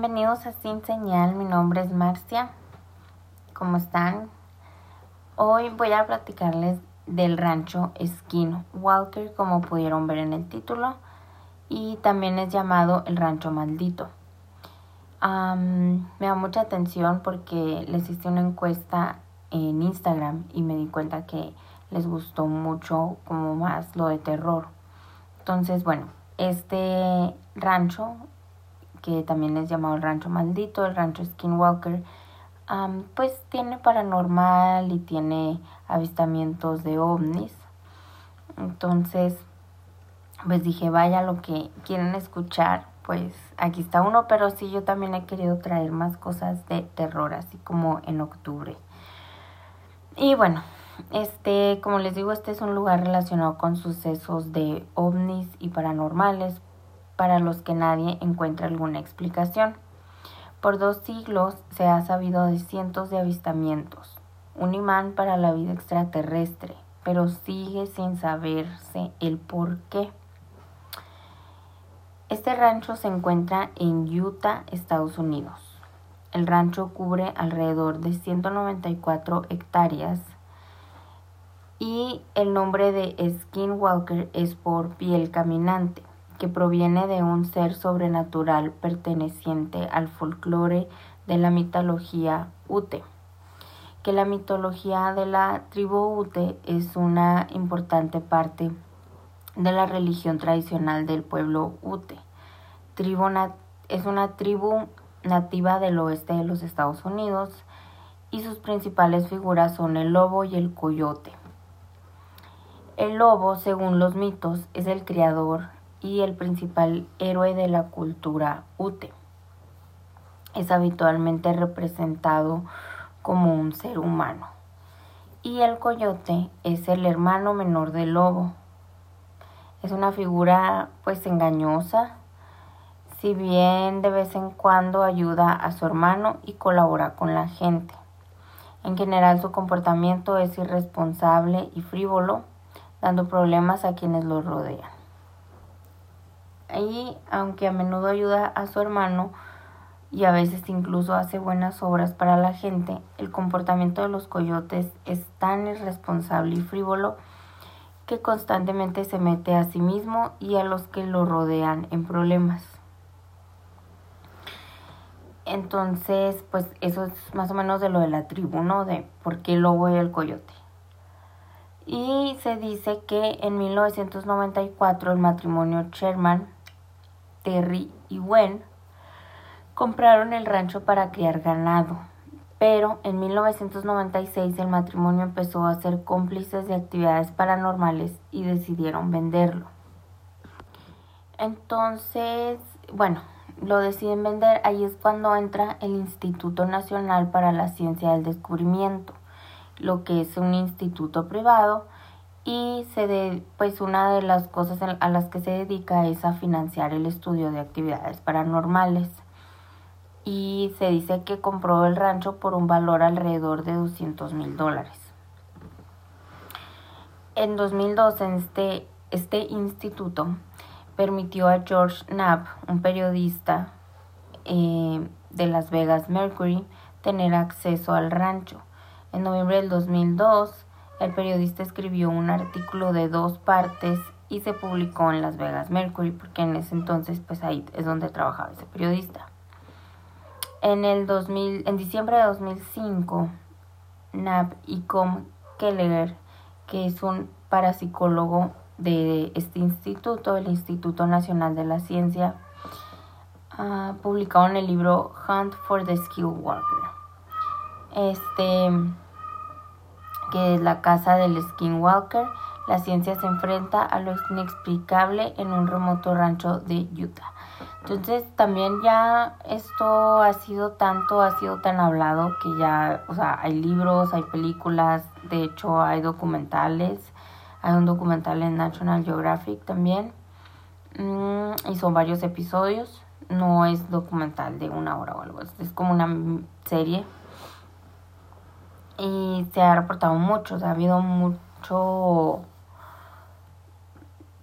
Bienvenidos a Sin Señal, mi nombre es Marcia. ¿Cómo están? Hoy voy a platicarles del rancho Skin Walker, como pudieron ver en el título, y también es llamado el rancho maldito. me da mucha atención porque les hice una encuesta en Instagram y me di cuenta que les gustó mucho como más lo de terror. Entonces, bueno, este rancho, que también es llamado el rancho maldito, el rancho Skinwalker, pues tiene paranormal y tiene avistamientos de ovnis. Entonces, pues dije, vaya lo que quieren escuchar, pues aquí está uno, pero sí yo también he querido traer más cosas de terror, así como en octubre. Y bueno, este, como les digo, este es un lugar relacionado con sucesos de ovnis y paranormales para los que nadie encuentra alguna explicación. Por dos siglos se ha sabido de cientos de avistamientos, un imán para la vida extraterrestre, pero sigue sin saberse el por qué. Este rancho se encuentra en Utah, Estados Unidos. El rancho cubre alrededor de 194 hectáreas y el nombre de Skinwalker es por piel caminante, que proviene de un ser sobrenatural perteneciente al folclore de la mitología Ute, que la mitología de la tribu Ute es una importante parte de la religión tradicional del pueblo Ute. es una tribu nativa del oeste de los Estados Unidos y sus principales figuras son el lobo y el coyote. El lobo, según los mitos, es el creador y el principal héroe de la cultura Ute. Es habitualmente representado como un ser humano. Y el coyote es el hermano menor del lobo. Es una figura pues engañosa, si bien de vez en cuando ayuda a su hermano y colabora con la gente. En general su comportamiento es irresponsable y frívolo, dando problemas a quienes lo rodean. Y aunque a menudo ayuda a su hermano y a veces incluso hace buenas obras para la gente, el comportamiento de los coyotes es tan irresponsable y frívolo que constantemente se mete a sí mismo y a los que lo rodean en problemas. Entonces, pues eso es más o menos de lo de la tribu, ¿no? De por qué el lobo y el coyote. Y se dice que en 1994 el matrimonio Sherman, Terry y Wen compraron el rancho para criar ganado. Pero en 1996 el matrimonio empezó a ser cómplices de actividades paranormales y decidieron venderlo. Entonces, bueno, lo deciden vender, ahí es cuando entra el Instituto Nacional para la Ciencia del Descubrimiento, lo que es un instituto privado y se de, pues una de las cosas a las que se dedica es a financiar el estudio de actividades paranormales. Y se dice que compró el rancho por un valor alrededor de 200 mil dólares. En 2012 este, este instituto permitió a George Knapp, un periodista eh, de Las Vegas Mercury, tener acceso al rancho. En noviembre del 2002, el periodista escribió un artículo de dos partes y se publicó en Las Vegas Mercury, porque en ese entonces pues ahí es donde trabajaba ese periodista. En, el 2000, en diciembre de 2005, Knapp y Com Keller, que es un parapsicólogo de este instituto, el Instituto Nacional de la Ciencia, uh, publicaron el libro Hunt for the Skill Walker. Este, que es la casa del Skinwalker, la ciencia se enfrenta a lo inexplicable en un remoto rancho de Utah. Entonces también ya esto ha sido tanto, ha sido tan hablado que ya, o sea, hay libros, hay películas, de hecho hay documentales hay un documental en National Geographic también. Mm, y son varios episodios. No es documental de una hora o algo. Es como una serie. Y se ha reportado mucho. ha habido mucho...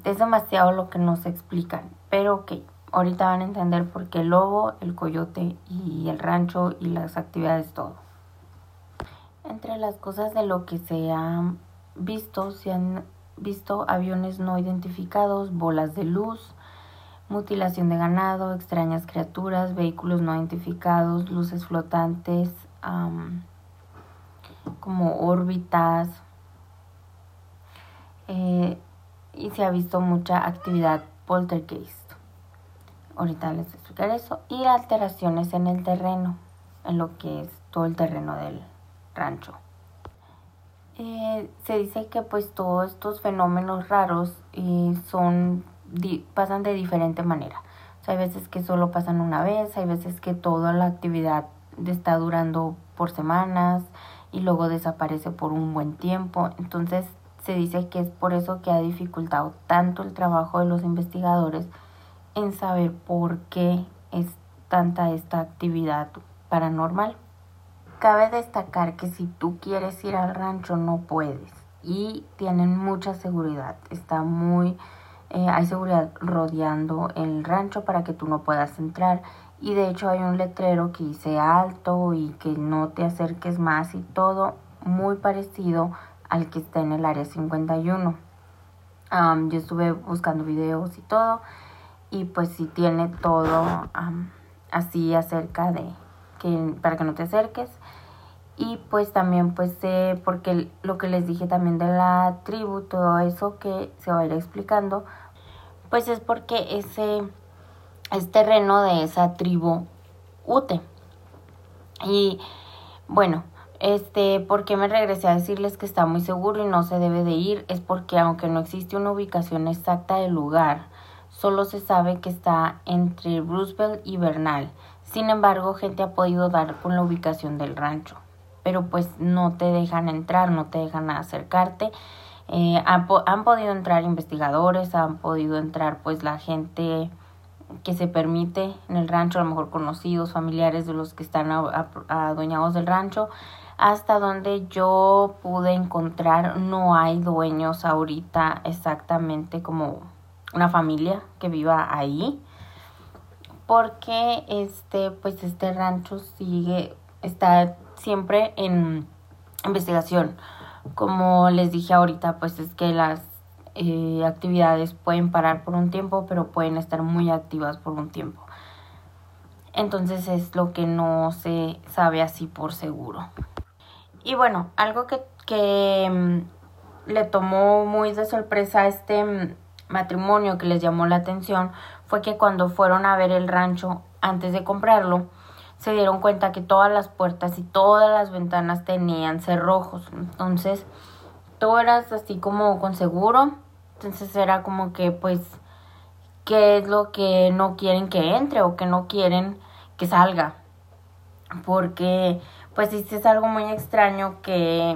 Es demasiado lo que nos explican. Pero ok. ahorita van a entender por qué el lobo, el coyote y el rancho y las actividades todo. Entre las cosas de lo que se han visto, se han visto aviones no identificados, bolas de luz, mutilación de ganado, extrañas criaturas, vehículos no identificados, luces flotantes, como órbitas. Eh, y se ha visto mucha actividad poltergeist. Ahorita les explicaré eso. Y alteraciones en el terreno, en lo que es todo el terreno del rancho. Eh, se dice que pues todos estos fenómenos raros eh, son pasan de diferente manera. hay veces que solo pasan una vez, hay veces que toda la actividad está durando por semanas y luego desaparece por un buen tiempo. Entonces se dice que es por eso que ha dificultado tanto el trabajo de los investigadores en saber por qué es tanta esta actividad paranormal. Cabe destacar que si tú quieres ir al rancho no puedes y tienen mucha seguridad. Está muy, eh, hay seguridad rodeando el rancho para que tú no puedas entrar y de hecho hay un letrero que dice alto y que no te acerques más y todo muy parecido al que está en el área 51. yo estuve buscando videos y todo y pues si tiene todo así acerca de que para que no te acerques y pues también pues sé porque lo que les dije también de la tribu todo eso que se va a ir explicando pues es porque ese es terreno de esa tribu Ute y bueno este, ¿por qué me regresé a decirles que está muy seguro y no se debe de ir? Es porque aunque no existe una ubicación exacta del lugar, solo se sabe que está entre Roosevelt y Bernal. Sin embargo, gente ha podido dar con la ubicación del rancho pero pues no te dejan entrar, no te dejan acercarte. Eh, han, han, podido entrar investigadores, han podido entrar pues la gente que se permite en el rancho, a lo mejor conocidos, familiares de los que están adueñados del rancho. Hasta donde yo pude encontrar, no hay dueños ahorita exactamente como una familia que viva ahí. Porque este, pues este rancho sigue, está siempre en investigación. Como les dije ahorita, pues es que las eh, actividades pueden parar por un tiempo, pero pueden estar muy activas por un tiempo. Entonces es lo que no se sabe así por seguro. Y bueno, algo que, que mm, le tomó muy de sorpresa a este mm, matrimonio que les llamó la atención fue que cuando fueron a ver el rancho antes de comprarlo, se dieron cuenta que todas las puertas y todas las ventanas tenían cerrojos. Entonces, todo era así como con seguro. Entonces era como que pues qué es lo que no quieren que entre o que no quieren que salga. Porque pues sí es algo muy extraño que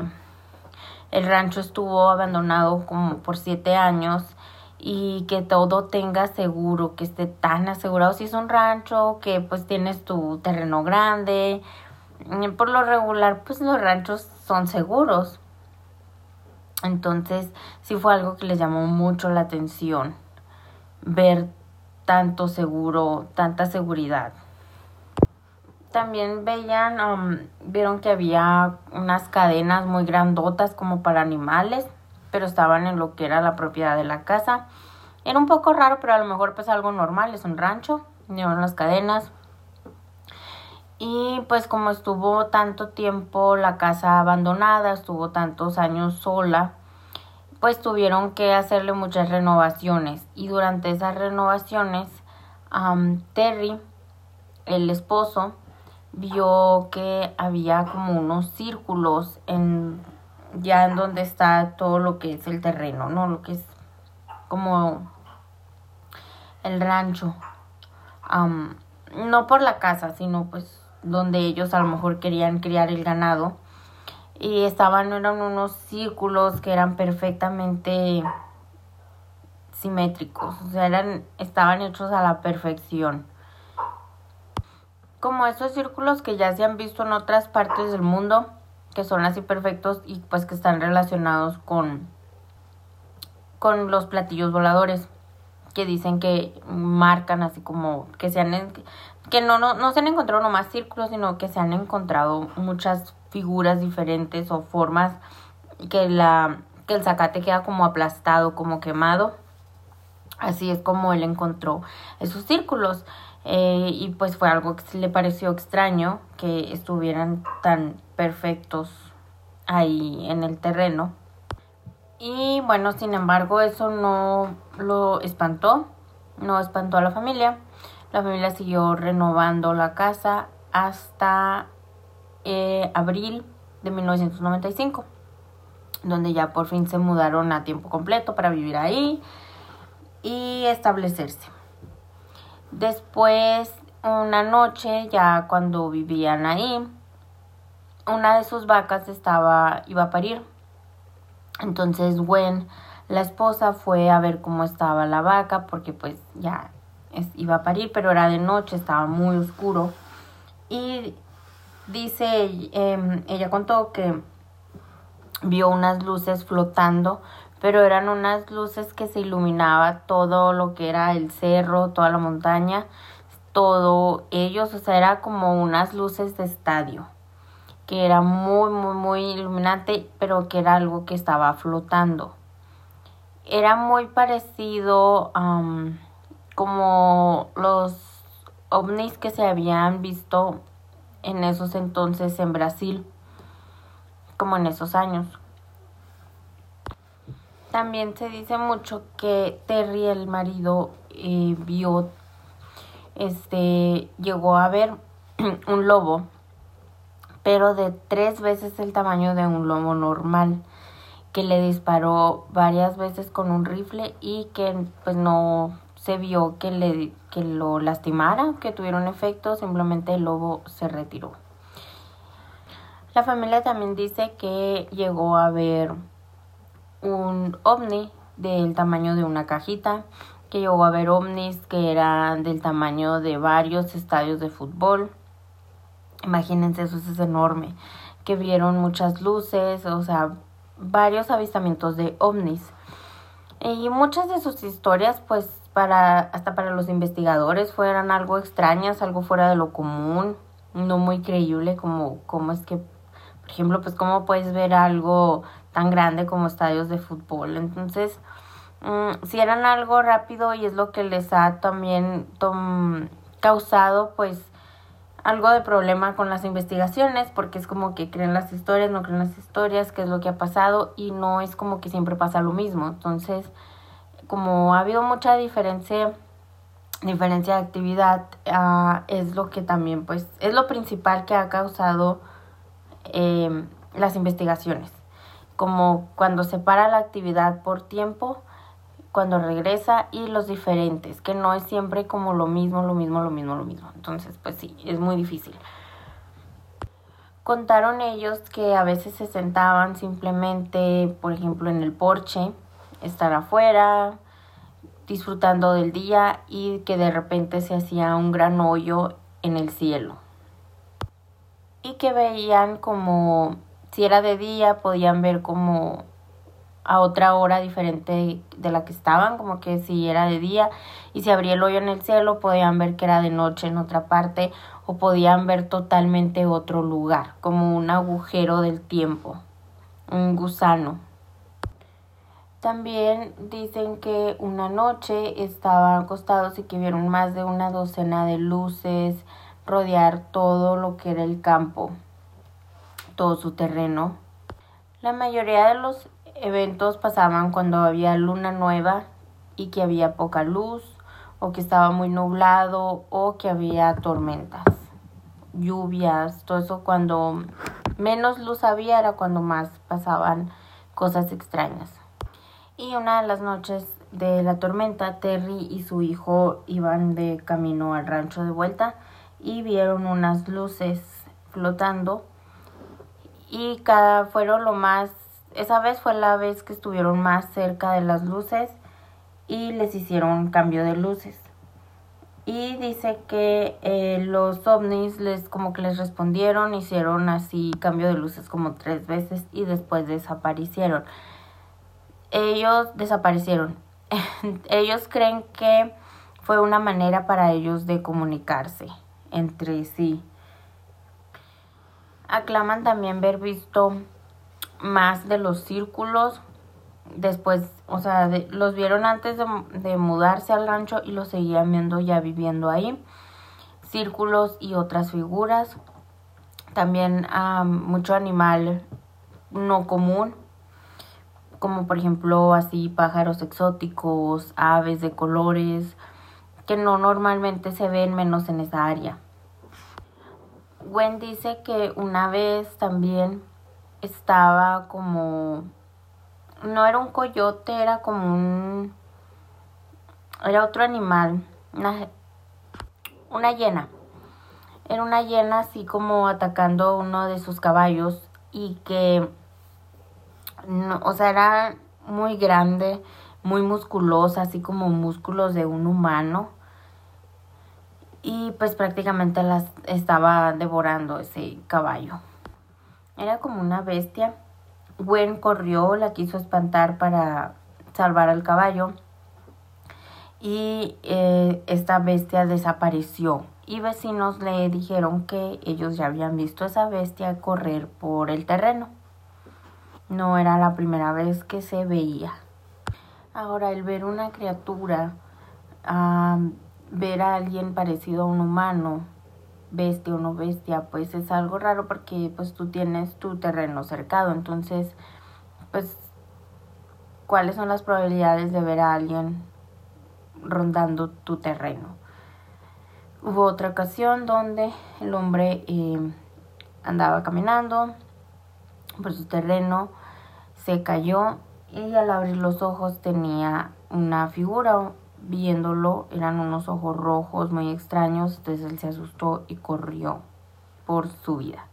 el rancho estuvo abandonado como por siete años y que todo tenga seguro, que esté tan asegurado si es un rancho, que pues tienes tu terreno grande. Por lo regular, pues los ranchos son seguros. Entonces, sí fue algo que les llamó mucho la atención ver tanto seguro, tanta seguridad. También veían, um, vieron que había unas cadenas muy grandotas como para animales pero estaban en lo que era la propiedad de la casa. Era un poco raro, pero a lo mejor pues algo normal, es un rancho, llevan las cadenas. Y pues como estuvo tanto tiempo la casa abandonada, estuvo tantos años sola, pues tuvieron que hacerle muchas renovaciones. Y durante esas renovaciones, Terry, el esposo, vio que había como unos círculos en ya en donde está todo lo que es el terreno, ¿no? Lo que es como el rancho. no por la casa, sino pues donde ellos a lo mejor querían criar el ganado. Y estaban, eran unos círculos que eran perfectamente simétricos, o sea, eran, estaban hechos a la perfección. Como esos círculos que ya se han visto en otras partes del mundo, que son así perfectos y pues que están relacionados con, con los platillos voladores. Que dicen que marcan así como que se han que no, no, no se han encontrado nomás círculos, sino que se han encontrado muchas figuras diferentes o formas que la que el zacate queda como aplastado, como quemado. Así es como él encontró esos círculos. Eh, y pues fue algo que le pareció extraño que estuvieran tan perfectos ahí en el terreno. Y bueno, sin embargo, eso no lo espantó, no espantó a la familia. La familia siguió renovando la casa hasta eh, abril de 1995, donde ya por fin se mudaron a tiempo completo para vivir ahí y establecerse. Después, una noche, ya cuando vivían ahí, una de sus vacas estaba iba a parir entonces Gwen, la esposa, fue a ver cómo estaba la vaca porque pues ya iba a parir, pero era de noche, estaba muy oscuro. Y dice, em, ella contó que vio unas luces flotando, pero eran unas luces que se iluminaba todo lo que era el cerro, toda la montaña, todo ellos, o sea, era como unas luces de estadio que era muy, muy, muy iluminante, pero que era algo que estaba flotando. Era muy parecido como los ovnis que se habían visto en esos entonces en Brasil, como en esos años. También se dice mucho que Terry, el marido, eh, vio, este, llegó a ver un lobo pero de tres veces el tamaño de un lobo normal, que le disparó varias veces con un rifle y que pues no se vio que, le, que lo lastimara, que tuviera un efecto, simplemente el lobo se retiró. La familia también dice que llegó a ver un ovni del tamaño de una cajita, que llegó a ver ovnis que eran del tamaño de varios estadios de fútbol, Imagínense, eso es enorme. Que vieron muchas luces, o sea, varios avistamientos de ovnis. Y muchas de sus historias, pues, para, hasta para los investigadores, fueran algo extrañas, algo fuera de lo común, no muy creíble, como, como es que, por ejemplo, pues, cómo puedes ver algo tan grande como estadios de fútbol. Entonces, mm, si eran algo rápido y es lo que les ha también causado, pues, algo de problema con las investigaciones porque es como que creen las historias, no creen las historias, qué es lo que ha pasado y no es como que siempre pasa lo mismo. Entonces, como ha habido mucha diferencia, diferencia de actividad, uh, es lo que también, pues, es lo principal que ha causado eh, las investigaciones. Como cuando se para la actividad por tiempo, cuando regresa y los diferentes, que no es siempre como lo mismo, lo mismo, lo mismo, lo mismo. Entonces, pues sí, es muy difícil. Contaron ellos que a veces se sentaban simplemente, por ejemplo, en el porche, estar afuera, disfrutando del día y que de repente se hacía un gran hoyo en el cielo. Y que veían como, si era de día, podían ver como a otra hora diferente de la que estaban, como que si era de día y si abría el hoyo en el cielo podían ver que era de noche en otra parte o podían ver totalmente otro lugar, como un agujero del tiempo, un gusano. También dicen que una noche estaban acostados y que vieron más de una docena de luces rodear todo lo que era el campo, todo su terreno. La mayoría de los eventos pasaban cuando había luna nueva y que había poca luz o que estaba muy nublado o que había tormentas, lluvias, todo eso cuando menos luz había era cuando más pasaban cosas extrañas. Y una de las noches de la tormenta, Terry y su hijo iban de camino al rancho de vuelta y vieron unas luces flotando y cada fueron lo más esa vez fue la vez que estuvieron más cerca de las luces y les hicieron cambio de luces. Y dice que eh, los ovnis les como que les respondieron, hicieron así cambio de luces como tres veces y después desaparecieron. Ellos desaparecieron. ellos creen que fue una manera para ellos de comunicarse entre sí. Aclaman también ver visto más de los círculos. Después, o sea, los vieron antes de, mudarse al rancho y los seguían viendo ya viviendo ahí. Círculos y otras figuras. También mucho animal no común, como por ejemplo así pájaros exóticos, aves de colores, que no normalmente se ven menos en esa área. Gwen dice que una vez también estaba como no era un coyote, era como un era otro animal, una, una hiena. Era una hiena así como atacando uno de sus caballos y que no, o sea, era muy grande, muy musculosa, así como músculos de un humano. Y pues prácticamente las estaba devorando ese caballo. Era como una bestia. Gwen corrió, la quiso espantar para salvar al caballo. Y eh, esta bestia desapareció. Y vecinos le dijeron que ellos ya habían visto a esa bestia correr por el terreno. No era la primera vez que se veía. Ahora, el ver una criatura, ver a alguien parecido a un humano, bestia o no bestia, pues es algo raro porque pues tú tienes tu terreno cercado. Entonces, pues, ¿cuáles son las probabilidades de ver a alguien rondando tu terreno? Hubo otra ocasión donde el hombre eh, andaba caminando por su terreno se cayó y al abrir los ojos tenía una figura. Viéndolo eran unos ojos rojos muy extraños, entonces él se asustó y corrió por su vida.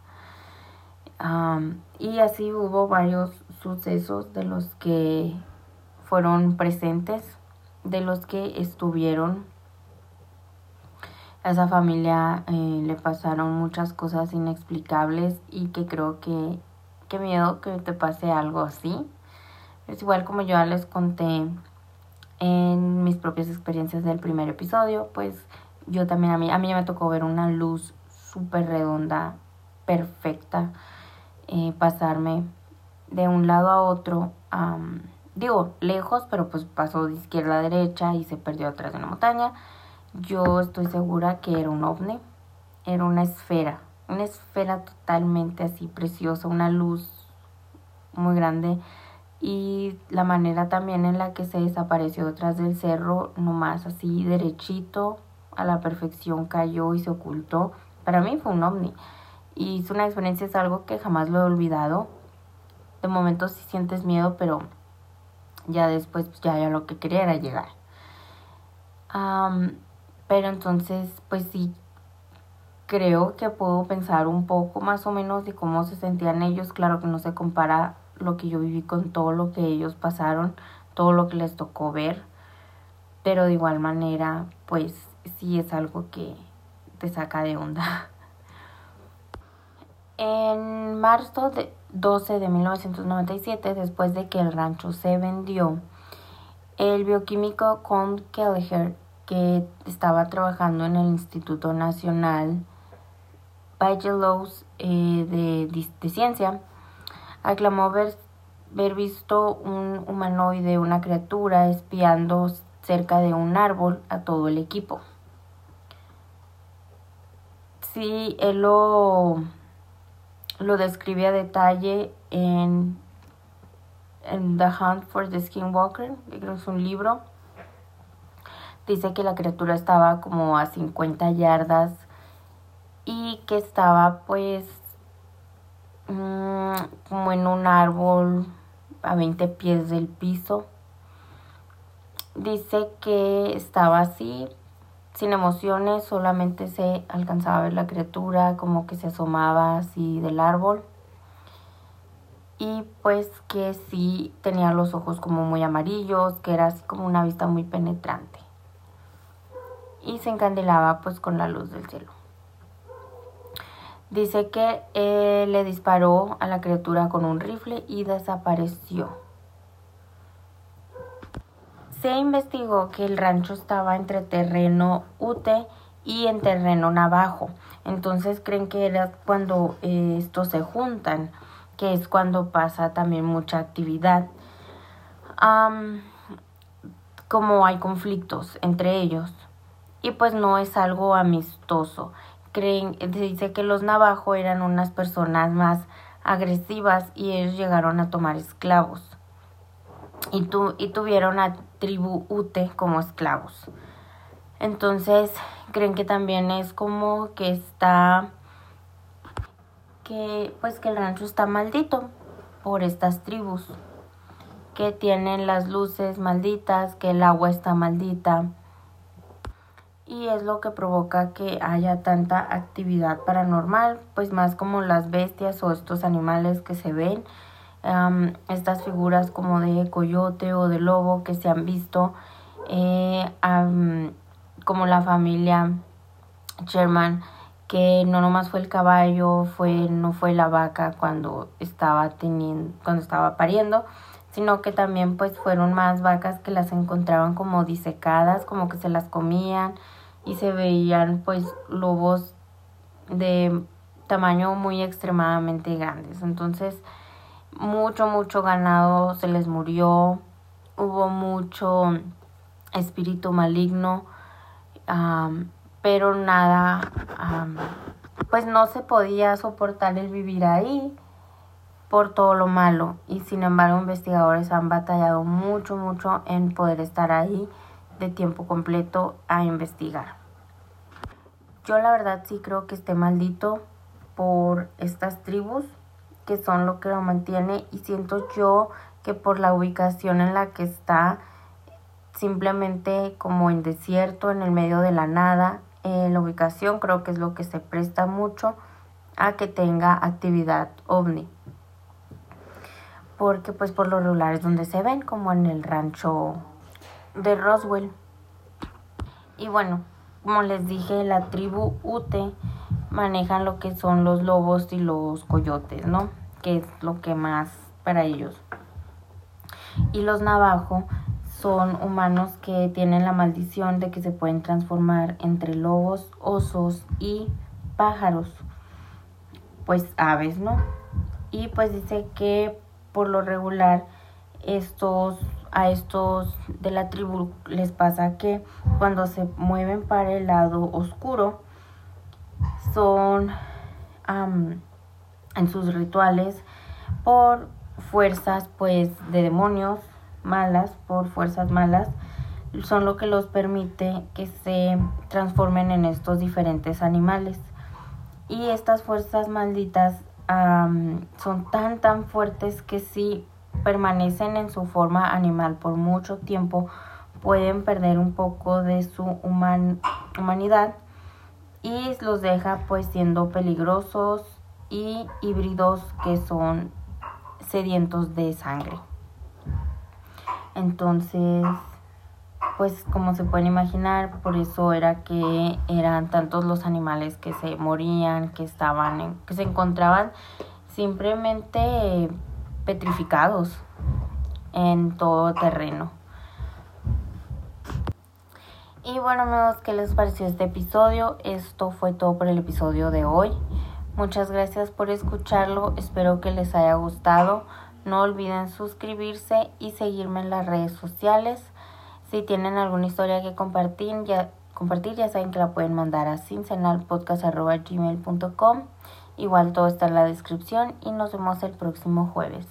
y así hubo varios sucesos de los que fueron presentes, de los que estuvieron. A esa familia eh, le pasaron muchas cosas inexplicables y que creo que qué miedo que te pase algo así. Es igual como yo ya les conté en mis propias experiencias del primer episodio, pues yo también a mí, a mí me tocó ver una luz súper redonda, perfecta, eh, pasarme de un lado a otro, digo, lejos, pero pues pasó de izquierda a derecha y se perdió atrás de una montaña. Yo estoy segura que era un ovni, era una esfera, una esfera totalmente así preciosa, una luz muy grande y la manera también en la que se desapareció detrás del cerro, nomás así derechito, a la perfección cayó y se ocultó. Para mí fue un ovni y es una experiencia, es algo que jamás lo he olvidado. De momento sí sientes miedo, pero ya después pues, ya, ya lo que quería era llegar. pero entonces, pues sí, creo que puedo pensar un poco más o menos de cómo se sentían ellos. Claro que no se compara lo que yo viví con todo lo que ellos pasaron, todo lo que les tocó ver. Pero de igual manera, pues sí es algo que te saca de onda. En marzo de 12 de 1997, después de que el rancho se vendió, el bioquímico Con Kelleher, que estaba trabajando en el Instituto Nacional Bigelows eh, de, de, ciencia, aclamó haber, visto un humanoide, una criatura, espiando cerca de un árbol a todo el equipo. Sí, él lo, lo describe a detalle en, en The Hunt for the Skinwalker, que es un libro. Dice que la criatura estaba como a 50 yardas y que estaba pues mm, como en un árbol a 20 pies del piso. Dice que estaba así, sin emociones, solamente se alcanzaba a ver la criatura como que se asomaba así del árbol. Y pues que sí tenía los ojos como muy amarillos, que era así como una vista muy penetrante. Y se encandilaba pues con la luz del cielo. Dice que eh, le disparó a la criatura con un rifle y desapareció. Se investigó que el rancho estaba entre terreno Ute y en terreno Navajo. Entonces creen que era cuando eh, estos se juntan, que es cuando pasa también mucha actividad. como hay conflictos entre ellos. Y pues no es algo amistoso. Creen, se dice que los Navajo eran unas personas más agresivas y ellos llegaron a tomar esclavos. Y, tu, y tuvieron a tribu Ute como esclavos. Entonces, creen que también es como que está que pues que el rancho está maldito por estas tribus que tienen las luces malditas, que el agua está maldita. Y es lo que provoca que haya tanta actividad paranormal, pues más como las bestias o estos animales que se ven, estas figuras como de coyote o de lobo que se han visto eh, como la familia Sherman, que no nomás fue el caballo, fue, no fue la vaca cuando estaba teniendo, cuando estaba pariendo, sino que también pues fueron más vacas que las encontraban como disecadas, como que se las comían y se veían pues lobos de tamaño muy extremadamente grandes. Entonces, mucho, mucho ganado se les murió, hubo mucho espíritu maligno pero nada, pues no se podía soportar el vivir ahí por todo lo malo y sin embargo investigadores han batallado mucho, mucho en poder estar ahí de tiempo completo a investigar. Yo la verdad sí creo que esté maldito por estas tribus que son lo que lo mantiene y siento yo que por la ubicación en la que está simplemente como en desierto, en el medio de la nada. Eh, la ubicación creo que es lo que se presta mucho a que tenga actividad ovni. Porque pues por lo regular es donde se ven, como en el rancho de Roswell. Y bueno, como les dije, la tribu Ute manejan lo que son los lobos y los coyotes, ¿no? Que es lo que más para ellos. Y los navajo son humanos que tienen la maldición de que se pueden transformar entre lobos, osos y pájaros, pues aves, ¿no? Y pues dice que por lo regular estos a estos de la tribu les pasa que cuando se mueven para el lado oscuro son en sus rituales por fuerzas pues de demonios malas, por fuerzas malas, son lo que los permite que se transformen en estos diferentes animales. Y estas fuerzas malditas son tan tan fuertes que si permanecen en su forma animal por mucho tiempo, pueden perder un poco de su humanidad y los deja pues siendo peligrosos y híbridos que son sedientos de sangre. Entonces, pues como se pueden imaginar, por eso era que eran tantos los animales que se morían, que estaban, que se encontraban simplemente petrificados en todo terreno. Y bueno amigos, ¿qué les pareció este episodio? Esto fue todo por el episodio de hoy. Muchas gracias por escucharlo, espero que les haya gustado. No olviden suscribirse y seguirme en las redes sociales. Si tienen alguna historia que compartir, ya, compartir, ya saben que la pueden mandar a cincenalpodcast.gmail.com. Igual todo está en la descripción y nos vemos el próximo jueves.